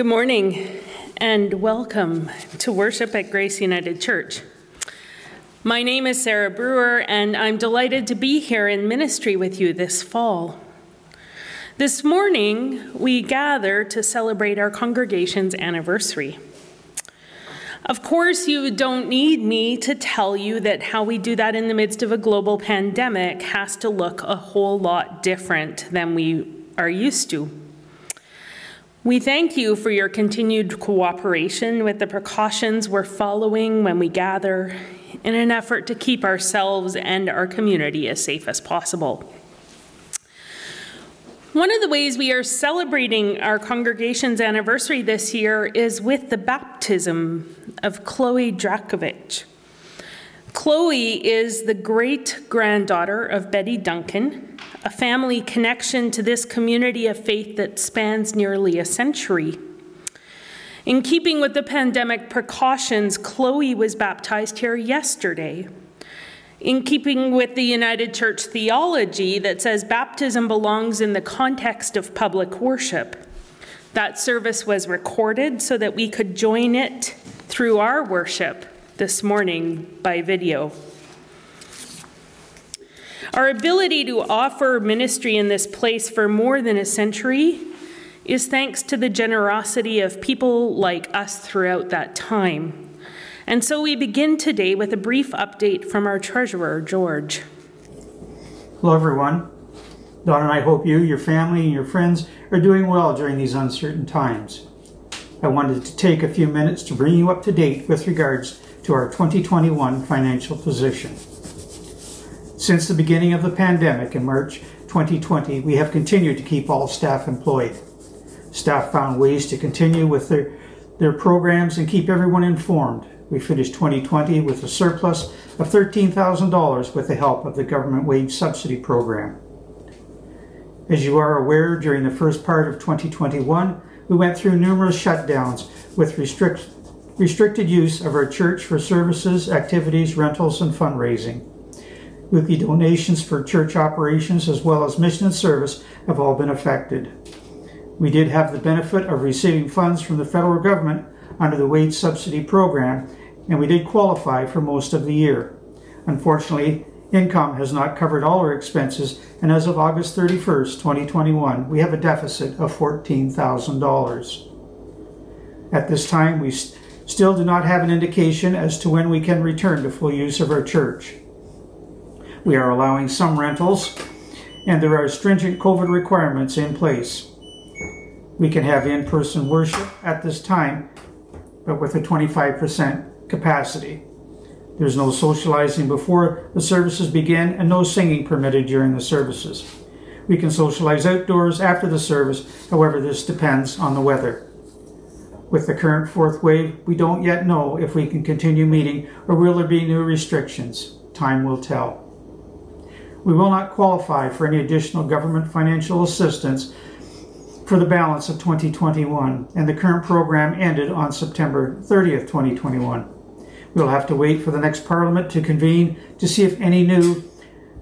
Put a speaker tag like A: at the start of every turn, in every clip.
A: Good morning and welcome to worship at Grace United Church. My name is Sarah Brewer, and I'm delighted to be here in ministry with you this fall. This morning, we gather to celebrate our congregation's anniversary. Of course, you don't need me to tell you that how we do that in the midst of a global pandemic has to look a whole lot different than we are used to. We thank you for your continued cooperation with the precautions we're following when we gather in an effort to keep ourselves and our community as safe as possible. One of the ways we are celebrating our congregation's anniversary this year is with the baptism of Chloe Drakovich. Chloe is the great granddaughter of Betty Duncan, a family connection to this community of faith that spans nearly a century. In keeping with the pandemic precautions, Chloe was baptized here yesterday. In keeping with the United Church theology that says baptism belongs in the context of public worship, that service was recorded so that we could join it through our worship this morning by video. Our ability to offer ministry in this place for more than a century is thanks to the generosity of people like us throughout that time. And so we begin today with a brief update from our treasurer, George.
B: Hello, everyone. Don and I hope you, your family, and your friends are doing well during these uncertain times. I wanted to take a few minutes to bring you up to date with regards to our 2021 financial position. Since the beginning of the pandemic in March 2020, we have continued to keep all staff employed. Staff found ways to continue with their, their programs and keep everyone informed. We finished 2020 with a surplus of $13,000 with the help of the government wage subsidy program. As you are aware, during the first part of 2021, we went through numerous shutdowns with restrict, restricted use of our church for services, activities, rentals, and fundraising. Weekly donations for church operations as well as mission and service have all been affected. We did have the benefit of receiving funds from the federal government under the wage subsidy program, and we did qualify for most of the year. Unfortunately, income has not covered all our expenses, and as of August 31st, 2021, we have a deficit of $14,000. At this time, we st- still do not have an indication as to when we can return to full use of our church. We are allowing some rentals, and there are stringent COVID requirements in place. We can have in person worship at this time, but with a 25% capacity. There's no socializing before the services begin and no singing permitted during the services. We can socialize outdoors after the service, however, this depends on the weather. With the current fourth wave, we don't yet know if we can continue meeting or will there be new restrictions. Time will tell. We will not qualify for any additional government financial assistance for the balance of 2021, and the current program ended on September 30th, 2021. We'll have to wait for the next Parliament to convene to see if any new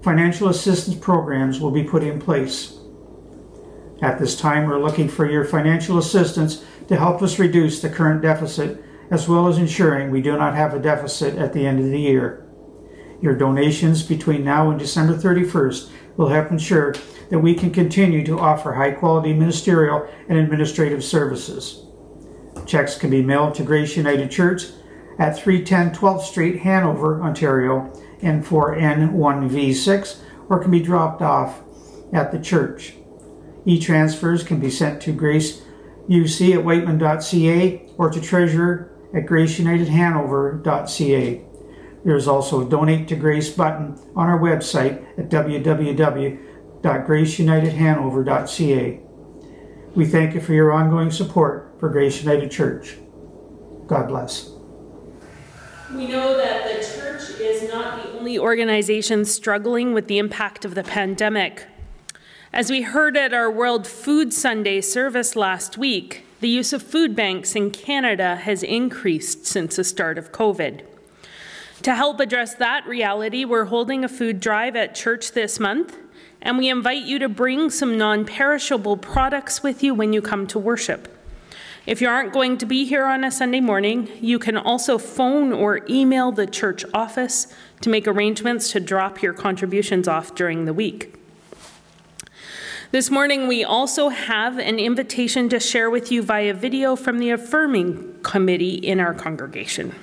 B: financial assistance programs will be put in place. At this time, we're looking for your financial assistance to help us reduce the current deficit, as well as ensuring we do not have a deficit at the end of the year. Your donations between now and December 31st will help ensure that we can continue to offer high quality ministerial and administrative services. Checks can be mailed to Grace United Church at 310 12th Street, Hanover, Ontario, N4N1V6, or can be dropped off at the church. E transfers can be sent to Grace UC at wightman.ca or to treasurer at graceunitedhanover.ca. There is also a Donate to Grace button on our website at www.graceunitedhanover.ca. We thank you for your ongoing support for Grace United Church. God bless.
A: We know that the church is not the only organization struggling with the impact of the pandemic. As we heard at our World Food Sunday service last week, the use of food banks in Canada has increased since the start of COVID. To help address that reality, we're holding a food drive at church this month, and we invite you to bring some non perishable products with you when you come to worship. If you aren't going to be here on a Sunday morning, you can also phone or email the church office to make arrangements to drop your contributions off during the week. This morning, we also have an invitation to share with you via video from the Affirming Committee in our congregation.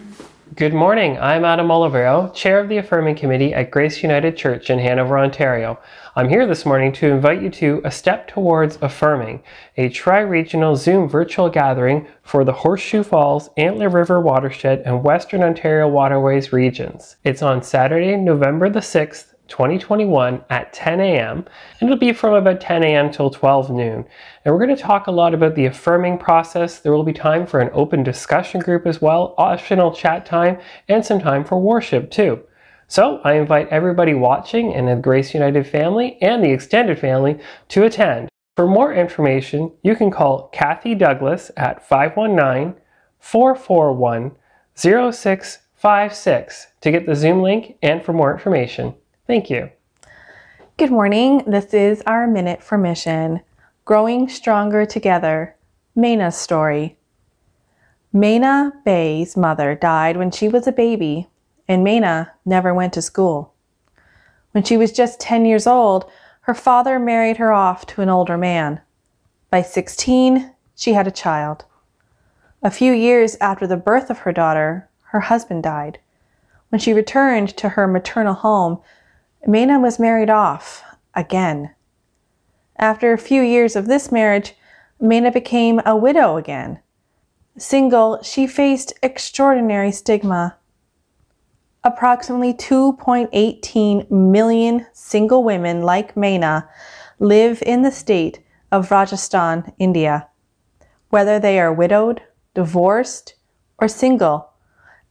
C: Good morning. I'm Adam Olivero, Chair of the Affirming Committee at Grace United Church in Hanover, Ontario. I'm here this morning to invite you to A Step Towards Affirming, a tri regional Zoom virtual gathering for the Horseshoe Falls, Antler River watershed, and Western Ontario waterways regions. It's on Saturday, November the 6th 2021 at 10 a.m. And it'll be from about 10 a.m. till 12 noon. And we're going to talk a lot about the affirming process. There will be time for an open discussion group as well, optional chat time, and some time for worship too. So I invite everybody watching and the Grace United family and the extended family to attend. For more information, you can call Kathy Douglas at 519 441 0656 to get the Zoom link and for more information. Thank you.
D: Good morning. This is our Minute for Mission Growing Stronger Together, Mayna's story. Mayna Bai's mother died when she was a baby, and Mayna never went to school. When she was just 10 years old, her father married her off to an older man. By 16, she had a child. A few years after the birth of her daughter, her husband died. When she returned to her maternal home, Mayna was married off again. After a few years of this marriage, Mayna became a widow again. Single, she faced extraordinary stigma. Approximately 2.18 million single women like Mayna live in the state of Rajasthan, India. Whether they are widowed, divorced, or single,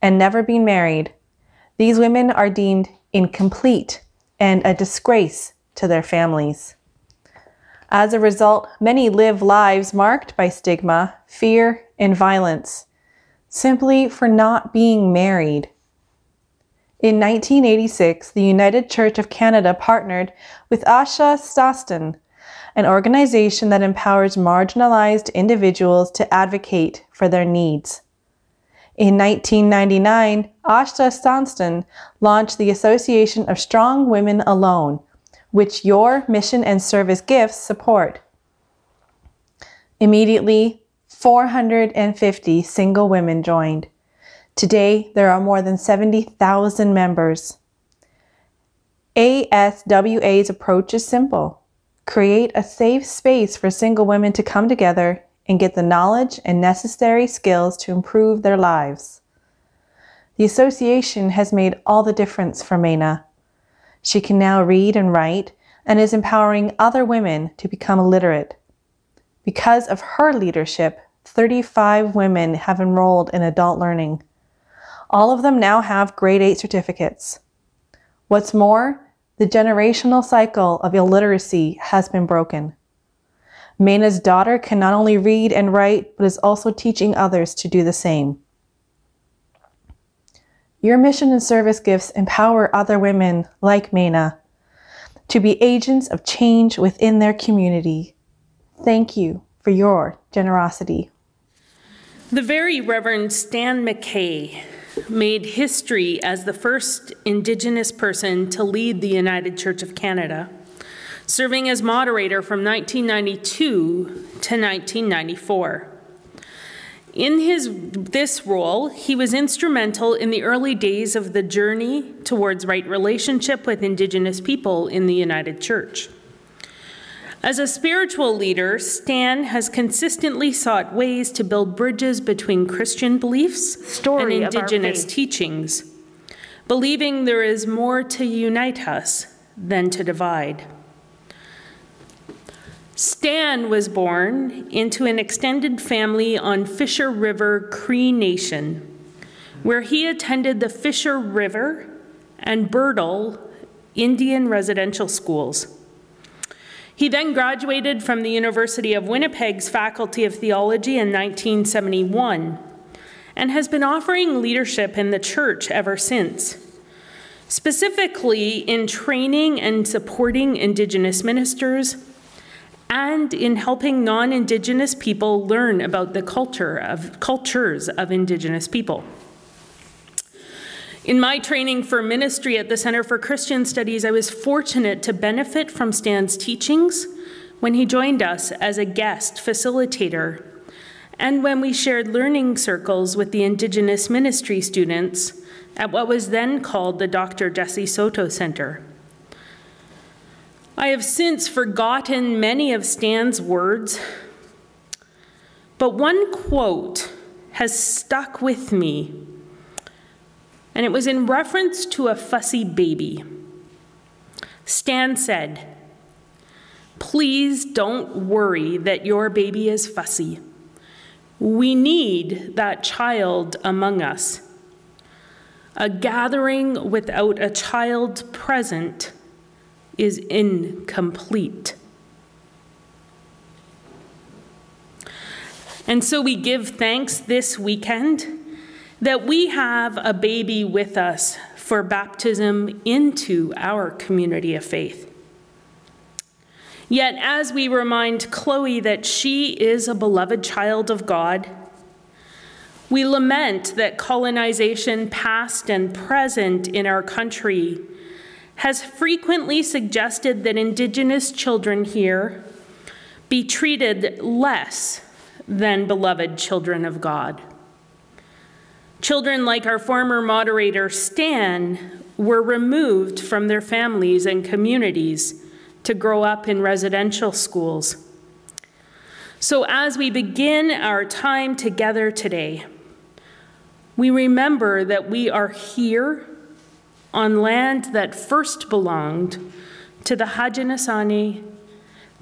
D: and never been married, these women are deemed incomplete and a disgrace to their families. As a result, many live lives marked by stigma, fear, and violence, simply for not being married. In 1986, the United Church of Canada partnered with Astha Sansthan, an organization that empowers marginalized individuals to advocate for their needs. In 1999, Astha Sansthan launched the Association of Strong Women Alone, which your mission and service gifts support. Immediately, 450 single women joined. Today, there are more than 70,000 members. ASWA's approach is simple create a safe space for single women to come together and get the knowledge and necessary skills to improve their lives. The association has made all the difference for Mayna. She can now read and write and is empowering other women to become literate. Because of her leadership, 35 women have enrolled in adult learning. All of them now have grade 8 certificates. What's more, the generational cycle of illiteracy has been broken. Mayna's daughter can not only read and write, but is also teaching others to do the same. Your mission and service gifts empower other women like Mayna to be agents of change within their community. Thank you for your generosity.
A: The very Reverend Stan McKay made history as the first Indigenous person to lead the United Church of Canada serving as moderator from 1992 to 1994. In his, this role, he was instrumental in the early days of the journey towards right relationship with Indigenous people in the United Church. As a spiritual leader, Stan has consistently sought ways to build bridges between Christian beliefs Story and Indigenous teachings, believing there is more to unite us than to divide. Stan was born into an extended family on Fisher River Cree Nation, where he attended the Fisher River and Birtle Indian residential schools. He then graduated from the University of Winnipeg's Faculty of Theology in 1971 and has been offering leadership in the church ever since, specifically in training and supporting Indigenous ministers and in helping non-indigenous people learn about the culture of cultures of indigenous people. In my training for ministry at the Center for Christian Studies, I was fortunate to benefit from Stan's teachings when he joined us as a guest facilitator and when we shared learning circles with the Indigenous ministry students at what was then called the Dr. Jessie Saulteaux Center. I have since forgotten many of Stan's words, but one quote has stuck with me, and it was in reference to a fussy baby. Stan said, Please don't worry that your baby is fussy. We need that child among us. A gathering without a child present is incomplete. And so we give thanks this weekend that we have a baby with us for baptism into our community of faith. Yet, as we remind Chloe that she is a beloved child of God, we lament that colonization, past and present in our country, has frequently suggested that Indigenous children here be treated less than beloved children of God. Children like our former moderator, Stan, were removed from their families and communities to grow up in residential schools. So, as we begin our time together today, we remember that we are here on land that first belonged to the Haudenosaunee,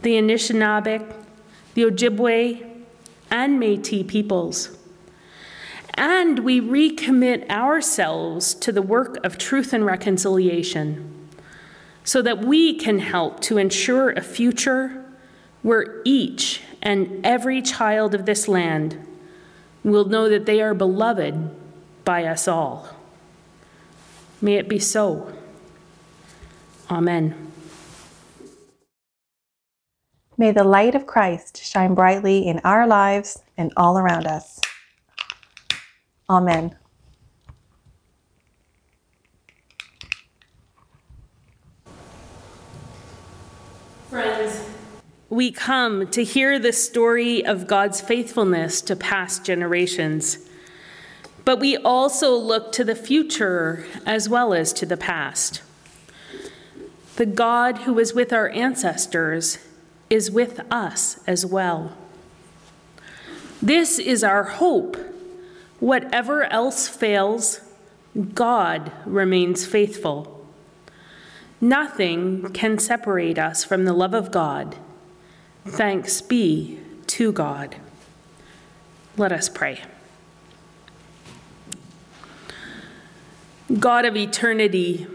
A: the Anishinaabe, the Ojibwe, and Metis peoples. And we recommit ourselves to the work of truth and reconciliation so that we can help to ensure a future where each and every child of this land will know that they are beloved by us all. May it be so. Amen.
D: May the light of Christ shine brightly in our lives and all around us. Amen.
A: Friends, we come to hear the story of God's faithfulness to past generations. But we also look to the future as well as to the past. The God who was with our ancestors is with us as well. This is our hope. Whatever else fails, God remains faithful. Nothing can separate us from the love of God. Thanks be to God. Let us pray. God of eternity,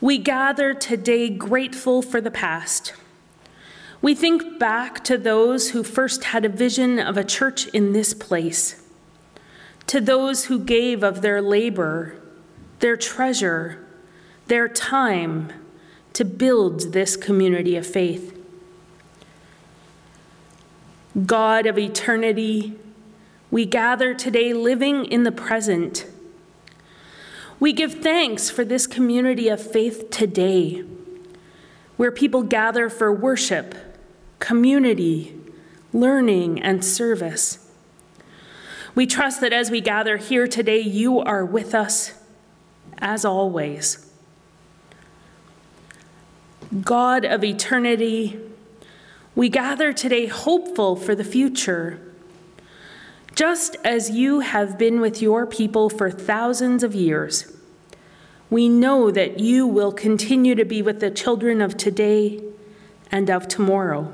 A: we gather today grateful for the past. We think back to those who first had a vision of a church in this place, to those who gave of their labor, their treasure, their time to build this community of faith. God of eternity, we gather today living in the present. We give thanks for this community of faith today, where people gather for worship, community, learning, and service. We trust that as we gather here today, you are with us as always. God of eternity, we gather today hopeful for the future. Just as you have been with your people for thousands of years, we know that you will continue to be with the children of today and of tomorrow.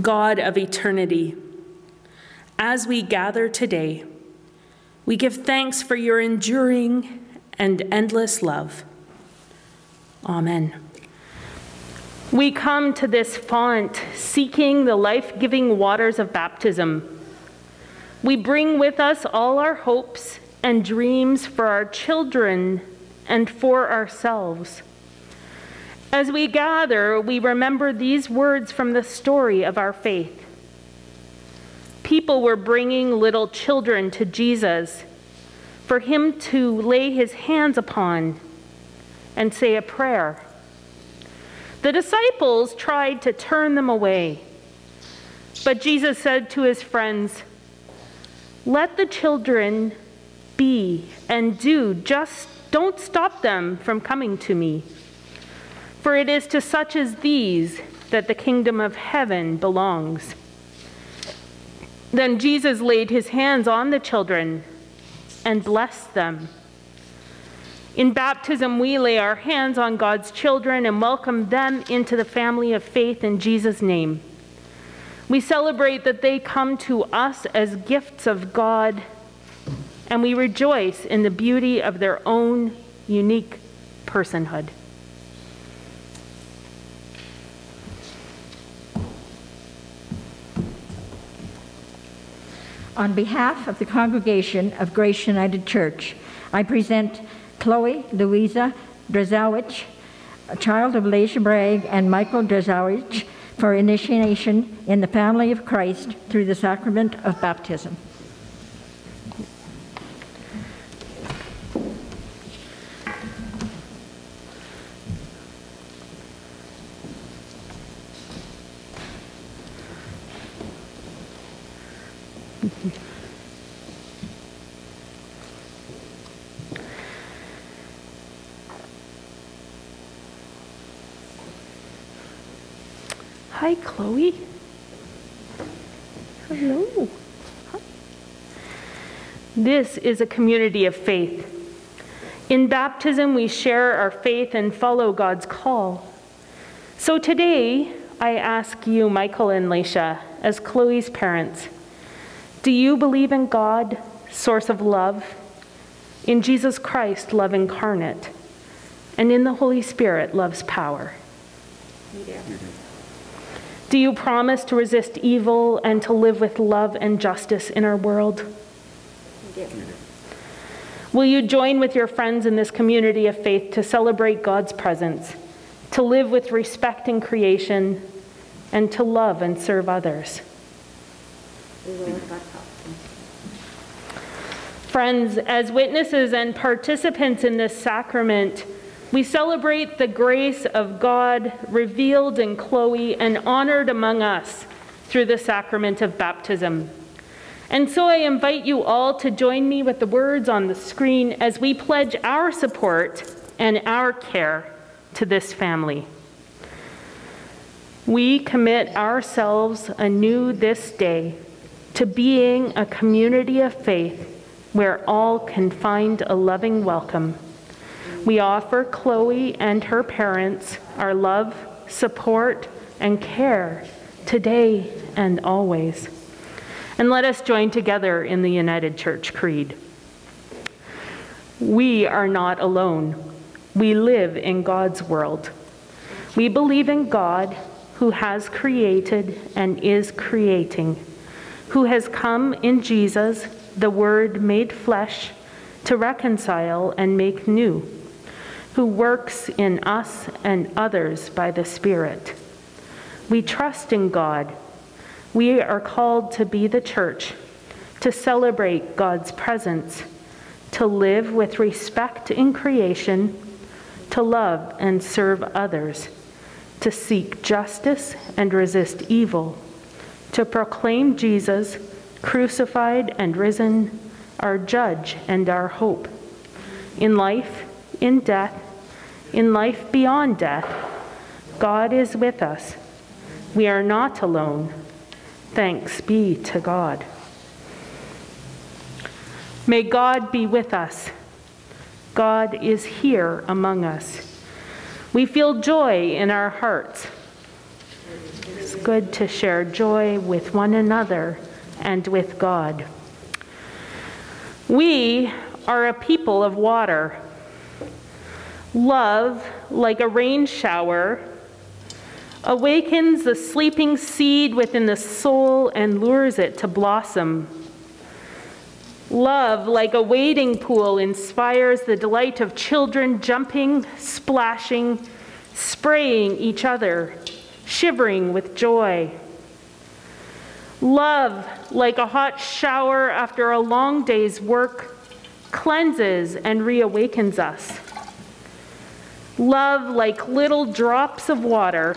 A: God of eternity, as we gather today, we give thanks for your enduring and endless love. Amen. We come to this font seeking the life giving waters of baptism. We bring with us all our hopes and dreams for our children and for ourselves. As we gather, we remember these words from the story of our faith. People were bringing little children to Jesus for him to lay his hands upon and say a prayer. The disciples tried to turn them away, but Jesus said to his friends, Let the children be and do, just don't stop them from coming to me. For it is to such as these that the kingdom of heaven belongs. Then Jesus laid his hands on the children and blessed them. In baptism, we lay our hands on God's children and welcome them into the family of faith in Jesus' name. We celebrate that they come to us as gifts of God, and we rejoice in the beauty of their own unique personhood.
E: On behalf of the congregation of Grace United Church, I present Chloe Louisa Drazowich, a child of Leisha Bragg and Michael Drazowich, for initiation in the family of Christ through the sacrament of baptism.
A: Hi, Chloe. Hello. Hi. This is a community of faith. In baptism, we share our faith and follow God's call. So today, I ask you, Michael and Leisha, as Chloe's parents, do you believe in God, source of love, in Jesus Christ, love incarnate, and in the Holy Spirit, love's power? Do you promise to resist evil and to live with love and justice in our world? Will you join with your friends in this community of faith to celebrate God's presence, to live with respect in creation, and to love and serve others? Friends, as witnesses and participants in this sacrament, we celebrate the grace of God revealed in Chloe and honored among us through the sacrament of baptism. And so I invite you all to join me with the words on the screen as we pledge our support and our care to this family. We commit ourselves anew this day to being a community of faith where all can find a loving welcome we offer Chloe and her parents our love, support, and care today and always. And let us join together in the United Church Creed. We are not alone. We live in God's world. We believe in God who has created and is creating, who has come in Jesus, the Word made flesh, to reconcile and make new who works in us and others by the Spirit. We trust in God. We are called to be the church, to celebrate God's presence, to live with respect in creation, to love and serve others, to seek justice and resist evil, to proclaim Jesus crucified and risen, our judge and our hope. In life, in death, in life beyond death, God is with us. We are not alone. Thanks be to God. May God be with us. God is here among us. We feel joy in our hearts. It's good to share joy with one another and with God. We are a people of water. Love, like a rain shower, awakens the sleeping seed within the soul and lures it to blossom. Love, like a wading pool, inspires the delight of children jumping, splashing, spraying each other, shivering with joy. Love, like a hot shower after a long day's work, cleanses and reawakens us. Love, like little drops of water,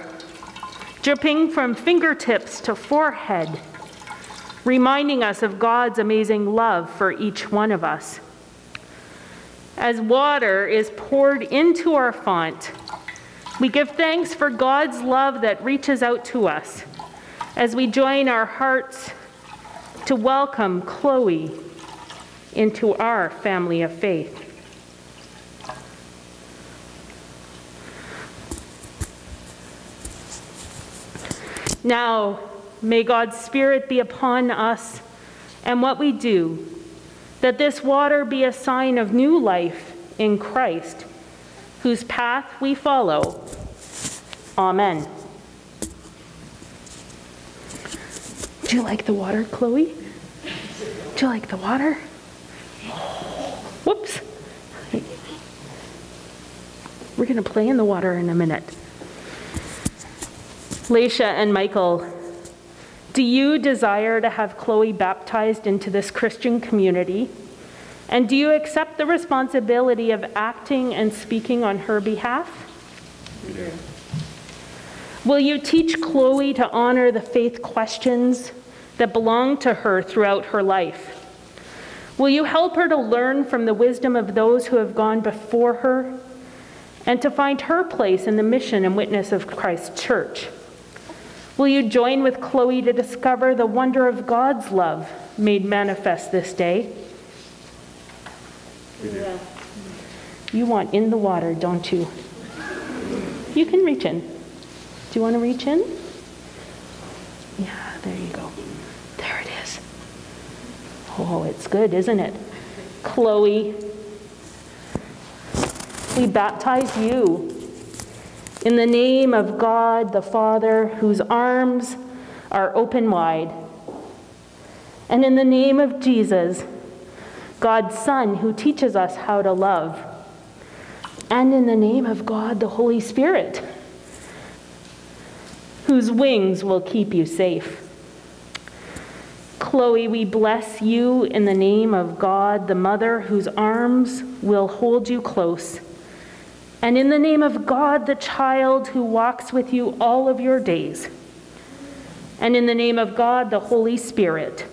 A: dripping from fingertips to forehead, reminding us of God's amazing love for each one of us. As water is poured into our font, we give thanks for God's love that reaches out to us as we join our hearts to welcome Chloe into our family of faith. Now, may God's Spirit be upon us and what we do, that this water be a sign of new life in Christ, whose path we follow. Amen. Do you like the water, Chloe? Do you like the water? Whoops. We're going to play in the water in a minute. Leisha and Michael, do you desire to have Chloe baptized into this Christian community? And do you accept the responsibility of acting and speaking on her behalf? Will you teach Chloe to honor the faith questions that belong to her throughout her life? Will you help her to learn from the wisdom of those who have gone before her and to find her place in the mission and witness of Christ's church? Will you join with Chloe to discover the wonder of God's love made manifest this day? Yeah. You want in the water, don't you? You can reach in. Do you want to reach in? Yeah, there you go. There it is. Oh, it's good, isn't it? Chloe, we baptize you in the name of God the Father, whose arms are open wide, and in the name of Jesus, God's Son, who teaches us how to love, and in the name of God the Holy Spirit, whose wings will keep you safe. Chloe, we bless you in the name of God, the Mother, whose arms will hold you close and in the name of God, the child who walks with you all of your days. And in the name of God, the Holy Spirit,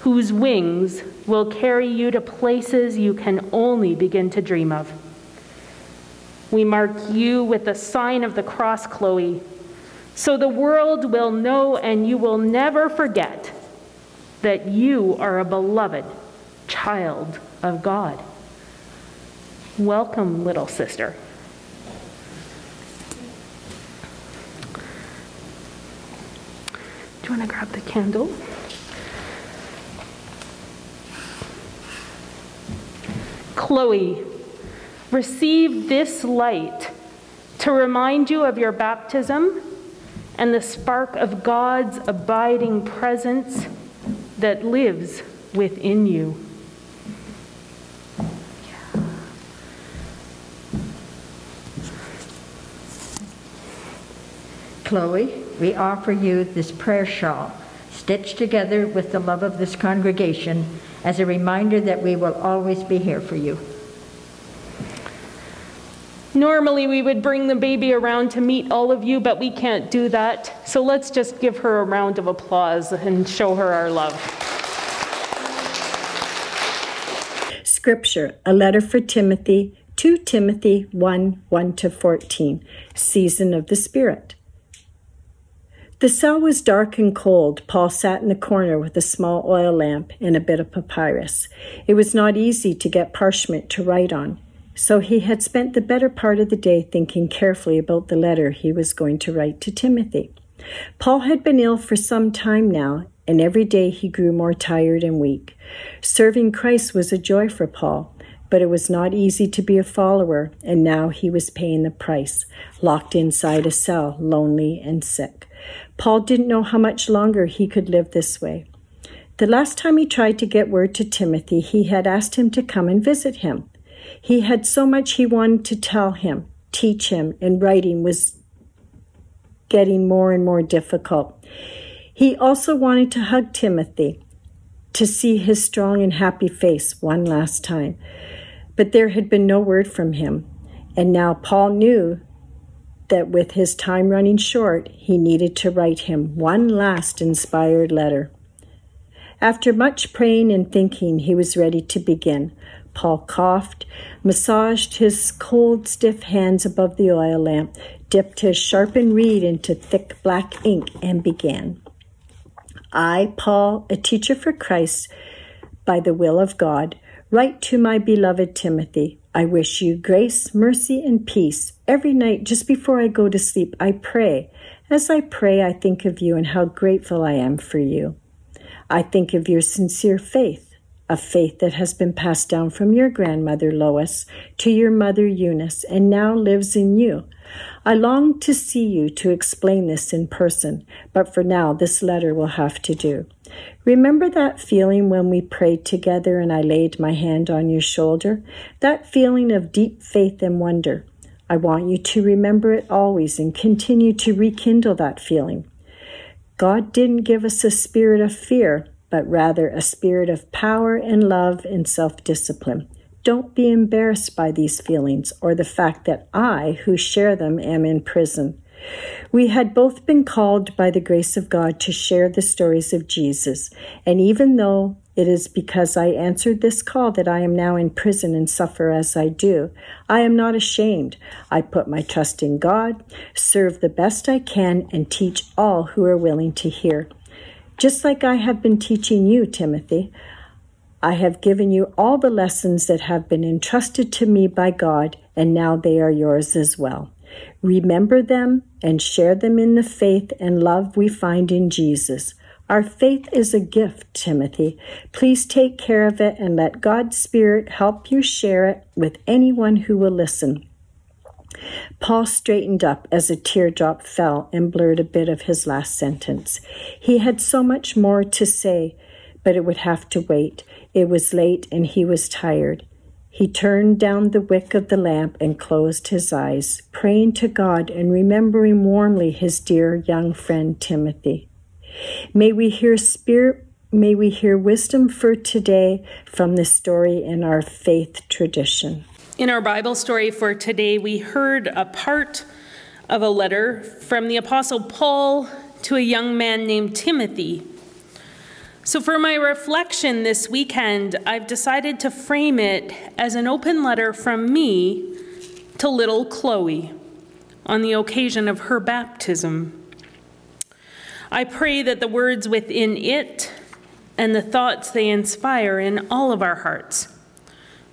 A: whose wings will carry you to places you can only begin to dream of. We mark you with the sign of the cross, Chloe, so the world will know and you will never forget that you are a beloved child of God. Welcome, little sister. Do you want to grab the candle? Chloe, receive this light to remind you of your baptism and the spark of God's abiding presence that lives within you.
E: Chloe, we offer you this prayer shawl, stitched together with the love of this congregation, as a reminder that we will always be here for you.
A: Normally, we would bring the baby around to meet all of you, but we can't do that. So let's just give her a round of applause and show her our love.
F: Scripture, a letter for Timothy, 2 Timothy 1 1 to 14, season of the Spirit. The cell was dark and cold. Paul sat in the corner with a small oil lamp and a bit of papyrus. It was not easy to get parchment to write on, so he had spent the better part of the day thinking carefully about the letter he was going to write to Timothy. Paul had been ill for some time now, and every day he grew more tired and weak. Serving Christ was a joy for Paul, but it was not easy to be a follower, and now he was paying the price, locked inside a cell, lonely and sick. Paul didn't know how much longer he could live this way. The last time he tried to get word to Timothy, he had asked him to come and visit him. He had so much he wanted to tell him, teach him, and writing was getting more and more difficult. He also wanted to hug Timothy, to see his strong and happy face one last time. But there had been no word from him, and now Paul knew that with his time running short, he needed to write him one last inspired letter. After much praying and thinking, he was ready to begin. Paul coughed, massaged his cold, stiff hands above the oil lamp, dipped his sharpened reed into thick black ink, and began. I, Paul, a teacher for Christ, by the will of God, write to my beloved Timothy. I wish you grace, mercy, and peace. Every night, just before I go to sleep, I pray. As I pray, I think of you and how grateful I am for you. I think of your sincere faith, a faith that has been passed down from your grandmother Lois to your mother Eunice and now lives in you. I long to see you to explain this in person, but for now this letter will have to do. Remember that feeling when we prayed together and I laid my hand on your shoulder? That feeling of deep faith and wonder. I want you to remember it always and continue to rekindle that feeling. God didn't give us a spirit of fear, but rather a spirit of power and love and self discipline. Don't be embarrassed by these feelings or the fact that I, who share them, am in prison. We had both been called by the grace of God to share the stories of Jesus, and even though it is because I answered this call that I am now in prison and suffer as I do. I am not ashamed. I put my trust in God, serve the best I can, and teach all who are willing to hear. Just like I have been teaching you, Timothy, I have given you all the lessons that have been entrusted to me by God, and now they are yours as well. Remember them and share them in the faith and love we find in Jesus. Our faith is a gift, Timothy. Please take care of it and let God's Spirit help you share it with anyone who will listen. Paul straightened up as a teardrop fell and blurred a bit of his last sentence. He had so much more to say, but it would have to wait. It was late and he was tired. He turned down the wick of the lamp and closed his eyes, praying to God and remembering warmly his dear young friend Timothy. May we hear spirit may we hear wisdom for today from the story in our faith tradition.
A: In our Bible story for today, we heard a part of a letter from the Apostle Paul to a young man named Timothy so, for my reflection this weekend, I've decided to frame it as an open letter from me to little Chloe on the occasion of her baptism. I pray that the words within it and the thoughts they inspire in all of our hearts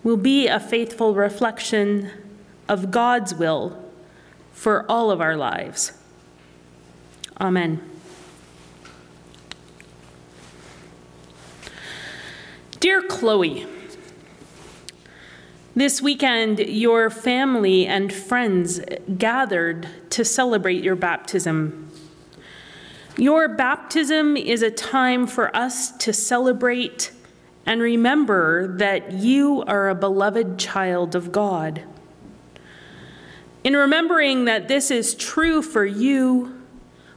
A: will be a faithful reflection of God's will for all of our lives. Amen. Dear Chloe, this weekend your family and friends gathered to celebrate your baptism. Your baptism is a time for us to celebrate and remember that you are a beloved child of God. In remembering that this is true for you,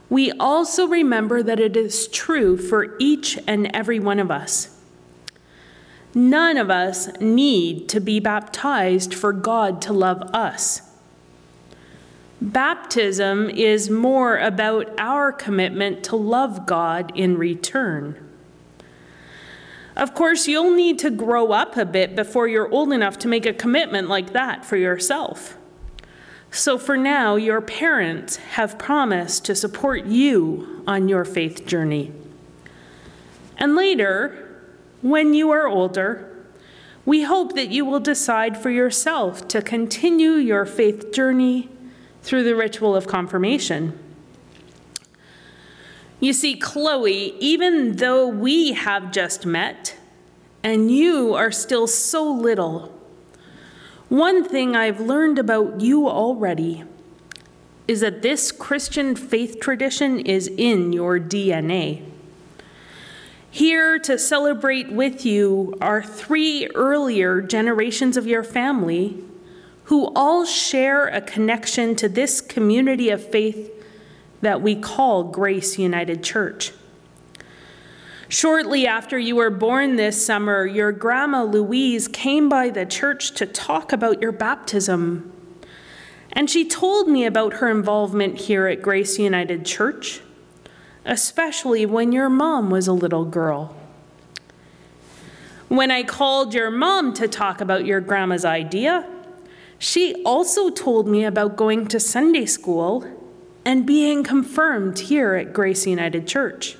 A: we also remember that it is true for each and every one of us. None of us need to be baptized for God to love us. Baptism is more about our commitment to love God in return. Of course, you'll need to grow up a bit before you're old enough to make a commitment like that for yourself. So, for now, your parents have promised to support you on your faith journey. And later, when you are older, we hope that you will decide for yourself to continue your faith journey through the ritual of confirmation. You see, Chloe, even though we have just met and you are still so little, one thing I've learned about you already is that this Christian faith tradition is in your DNA. Here to celebrate with you are three earlier generations of your family who all share a connection to this community of faith that we call Grace United Church. Shortly after you were born this summer, your grandma Louise came by the church to talk about your baptism. And she told me about her involvement here at Grace United Church, especially when your mom was a little girl. When I called your mom to talk about your grandma's idea, she also told me about going to Sunday school and being confirmed here at Grace United Church.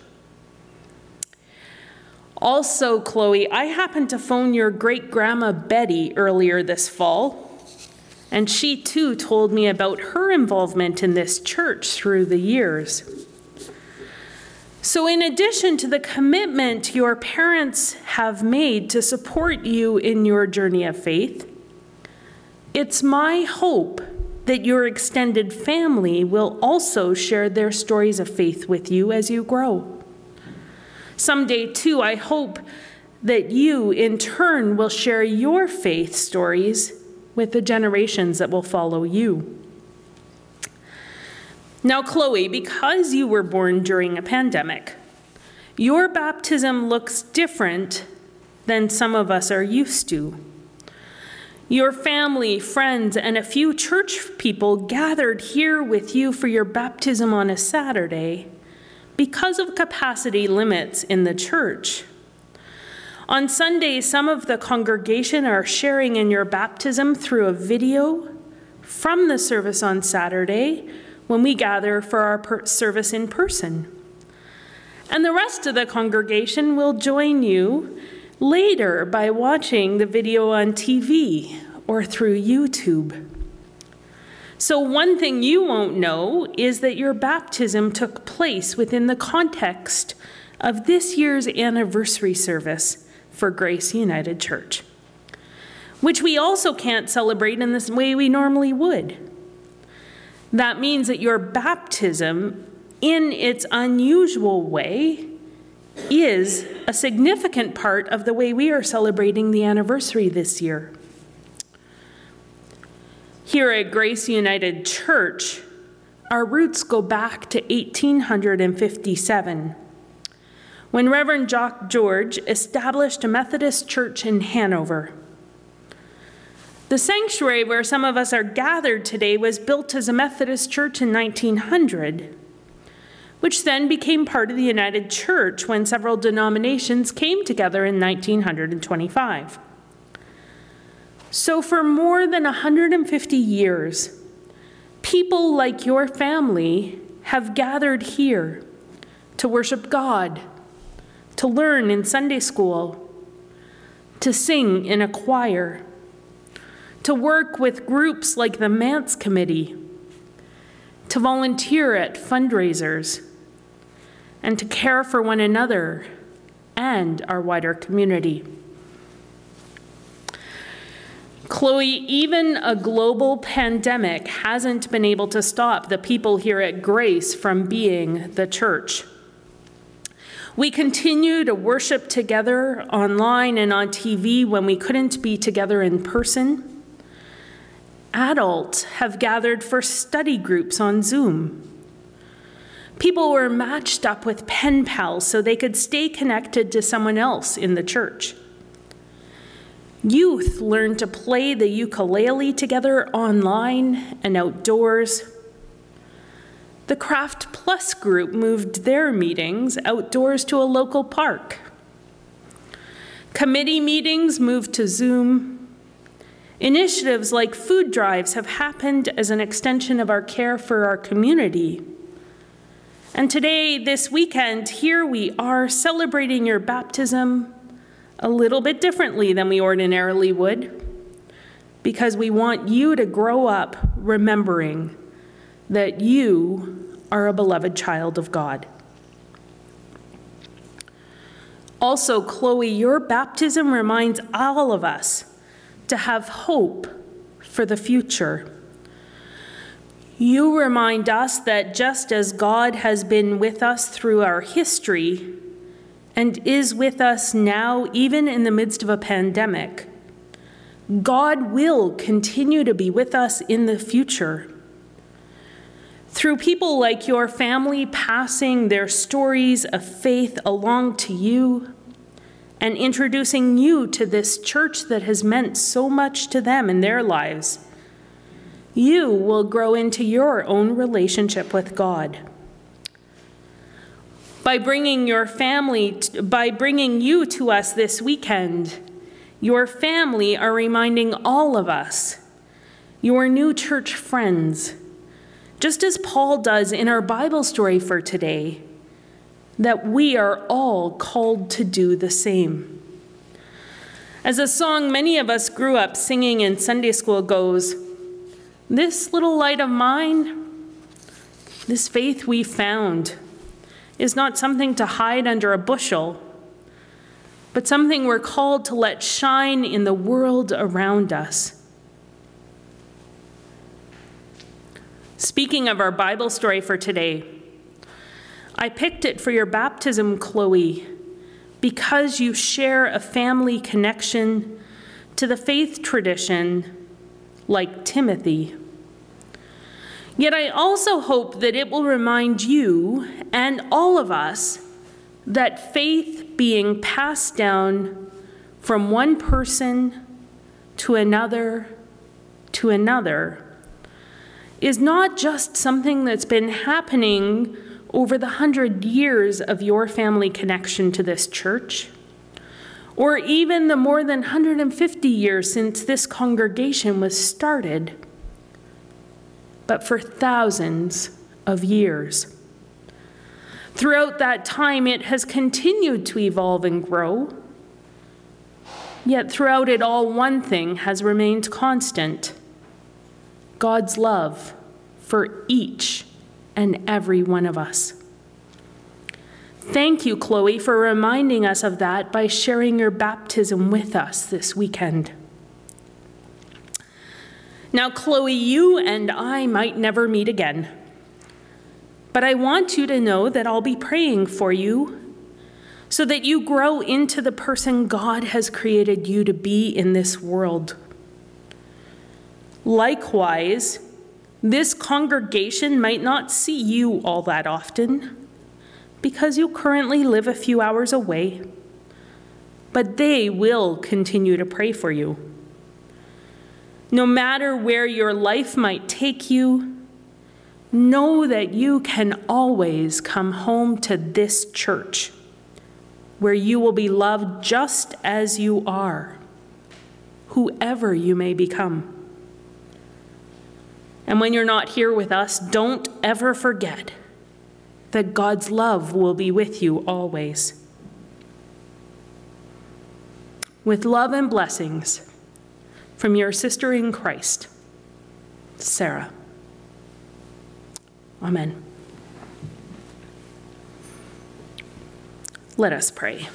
A: Also, Chloe, I happened to phone your great grandma Betty earlier this fall, and she too told me about her involvement in this church through the years. So, in addition to the commitment your parents have made to support you in your journey of faith, it's my hope that your extended family will also share their stories of faith with you as you grow. Someday, too, I hope that you, in turn, will share your faith stories with the generations that will follow you. Now, Chloe, because you were born during a pandemic, your baptism looks different than some of us are used to. Your family, friends, and a few church people gathered here with you for your baptism on a Saturday because of capacity limits in the church. On Sunday, some of the congregation are sharing in your baptism through a video from the service on Saturday when we gather for our per- service in person. And the rest of the congregation will join you later by watching the video on TV or through YouTube. So, one thing you won't know is that your baptism took place within the context of this year's anniversary service for Grace United Church, which we also can't celebrate in the way we normally would. That means that your baptism, in its unusual way, is a significant part of the way we are celebrating the anniversary this year. Here at Grace United Church, our roots go back to 1857 when Reverend Jock George established a Methodist church in Hanover. The sanctuary where some of us are gathered today was built as a Methodist church in 1900, which then became part of the United Church when several denominations came together in 1925. So, for more than 150 years, people like your family have gathered here to worship God, to learn in Sunday school, to sing in a choir to work with groups like the Mance Committee, to volunteer at fundraisers, and to care for one another and our wider community. Chloe, even a global pandemic hasn't been able to stop the people here at Grace from being the church. We continue to worship together online and on TV when we couldn't be together in person adults have gathered for study groups on Zoom. People were matched up with pen pals so they could stay connected to someone else in the church. Youth learned to play the ukulele together online and outdoors. The Craft Plus group moved their meetings outdoors to a local park. Committee meetings moved to Zoom. Initiatives like food drives have happened as an extension of our care for our community. And today, this weekend, here we are celebrating your baptism a little bit differently than we ordinarily would, because we want you to grow up remembering that you are a beloved child of God. Also, Chloe, your baptism reminds all of us to have hope for the future. You remind us that just as God has been with us through our history and is with us now, even in the midst of a pandemic, God will continue to be with us in the future. Through people like your family passing their stories of faith along to you and introducing you to this church that has meant so much to them in their lives, you will grow into your own relationship with God. By bringing your family, by bringing you to us this weekend, your family are reminding all of us, your new church friends, just as Paul does in our Bible story for today, that we are all called to do the same. As a song many of us grew up singing in Sunday school goes, This little light of mine, this faith we found, is not something to hide under a bushel but something we're called to let shine in the world around us. Speaking of our Bible story for today, I picked it for your baptism, Chloe, because you share a family connection to the faith tradition like Timothy. Yet I also hope that it will remind you and all of us that faith being passed down from one person to another to another is not just something that's been happening over the hundred years of your family connection to this church, or even the more than 150 years since this congregation was started, but for thousands of years. Throughout that time, it has continued to evolve and grow. Yet throughout it all, one thing has remained constant God's love for each and every one of us. Thank you, Chloe, for reminding us of that by sharing your baptism with us this weekend. Now, Chloe, you and I might never meet again. But I want you to know that I'll be praying for you so that you grow into the person God has created you to be in this world. Likewise, this congregation might not see you all that often because you currently live a few hours away, but they will continue to pray for you. No matter where your life might take you, know that you can always come home to this church where you will be loved just as you are, whoever you may become. And when you're not here with us, don't ever forget that God's love will be with you always. With love and blessings from your sister in Christ, Sarah. Amen. Let us pray.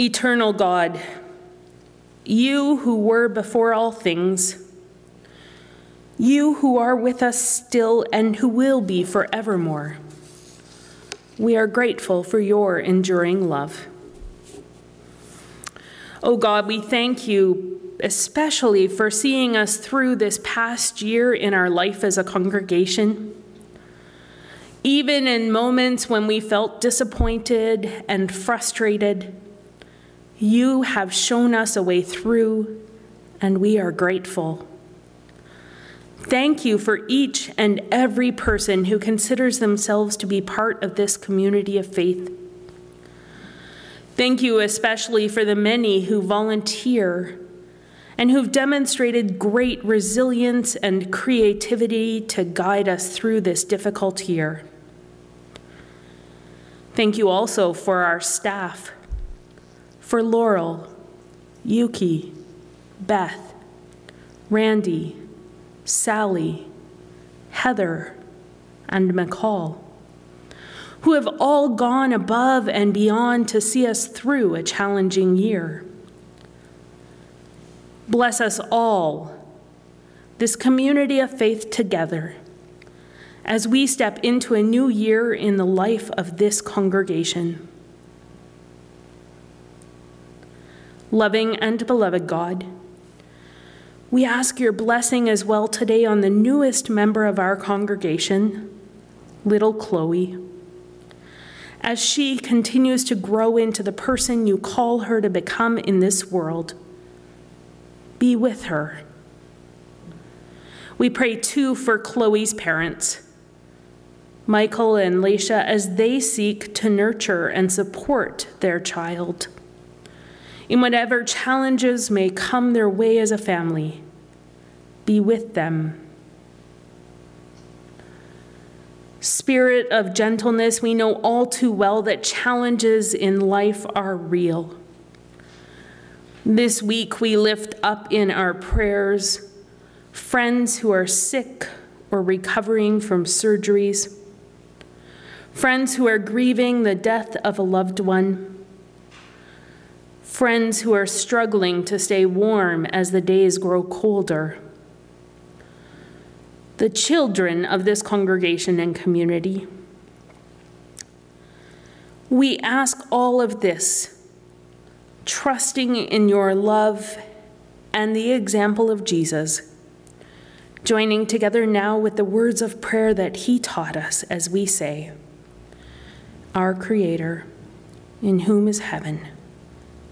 A: Eternal God, you who were before all things, you who are with us still and who will be forevermore, we are grateful for your enduring love. Oh God, we thank you especially for seeing us through this past year in our life as a congregation. Even in moments when we felt disappointed and frustrated, you have shown us a way through, and we are grateful. Thank you for each and every person who considers themselves to be part of this community of faith. Thank you especially for the many who volunteer and who've demonstrated great resilience and creativity to guide us through this difficult year. Thank you also for our staff, for Laurel, Yuki, Beth, Randy, Sally, Heather, and McCall, who have all gone above and beyond to see us through a challenging year. Bless us all, this community of faith together, as we step into a new year in the life of this congregation. Loving and beloved God, we ask your blessing as well today on the newest member of our congregation, little Chloe. As she continues to grow into the person you call her to become in this world, be with her. We pray too for Chloe's parents, Michael and Leisha, as they seek to nurture and support their child in whatever challenges may come their way as a family. Be with them. Spirit of gentleness, we know all too well that challenges in life are real. This week, we lift up in our prayers friends who are sick or recovering from surgeries, friends who are grieving the death of a loved one friends who are struggling to stay warm as the days grow colder, the children of this congregation and community. We ask all of this, trusting in your love and the example of Jesus, joining together now with the words of prayer that he taught us as we say, Our Creator, in whom is heaven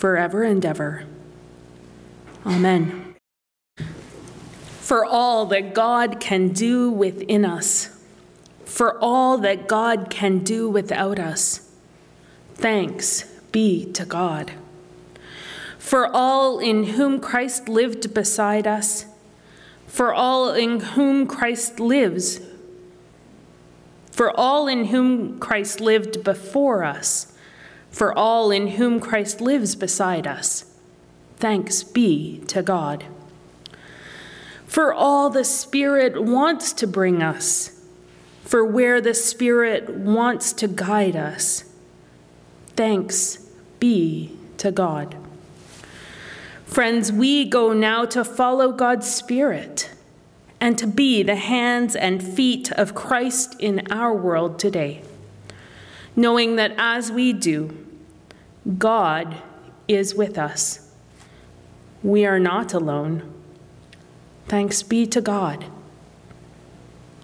A: forever and ever. Amen. For all that God can do within us, for all that God can do without us, thanks be to God. For all in whom Christ lived beside us, for all in whom Christ lives, for all in whom Christ lived before us for all in whom Christ lives beside us. Thanks be to God. For all the Spirit wants to bring us, for where the Spirit wants to guide us. Thanks be to God. Friends, we go now to follow God's Spirit and to be the hands and feet of Christ in our world today knowing that as we do, God is with us. We are not alone. Thanks be to God.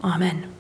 A: Amen.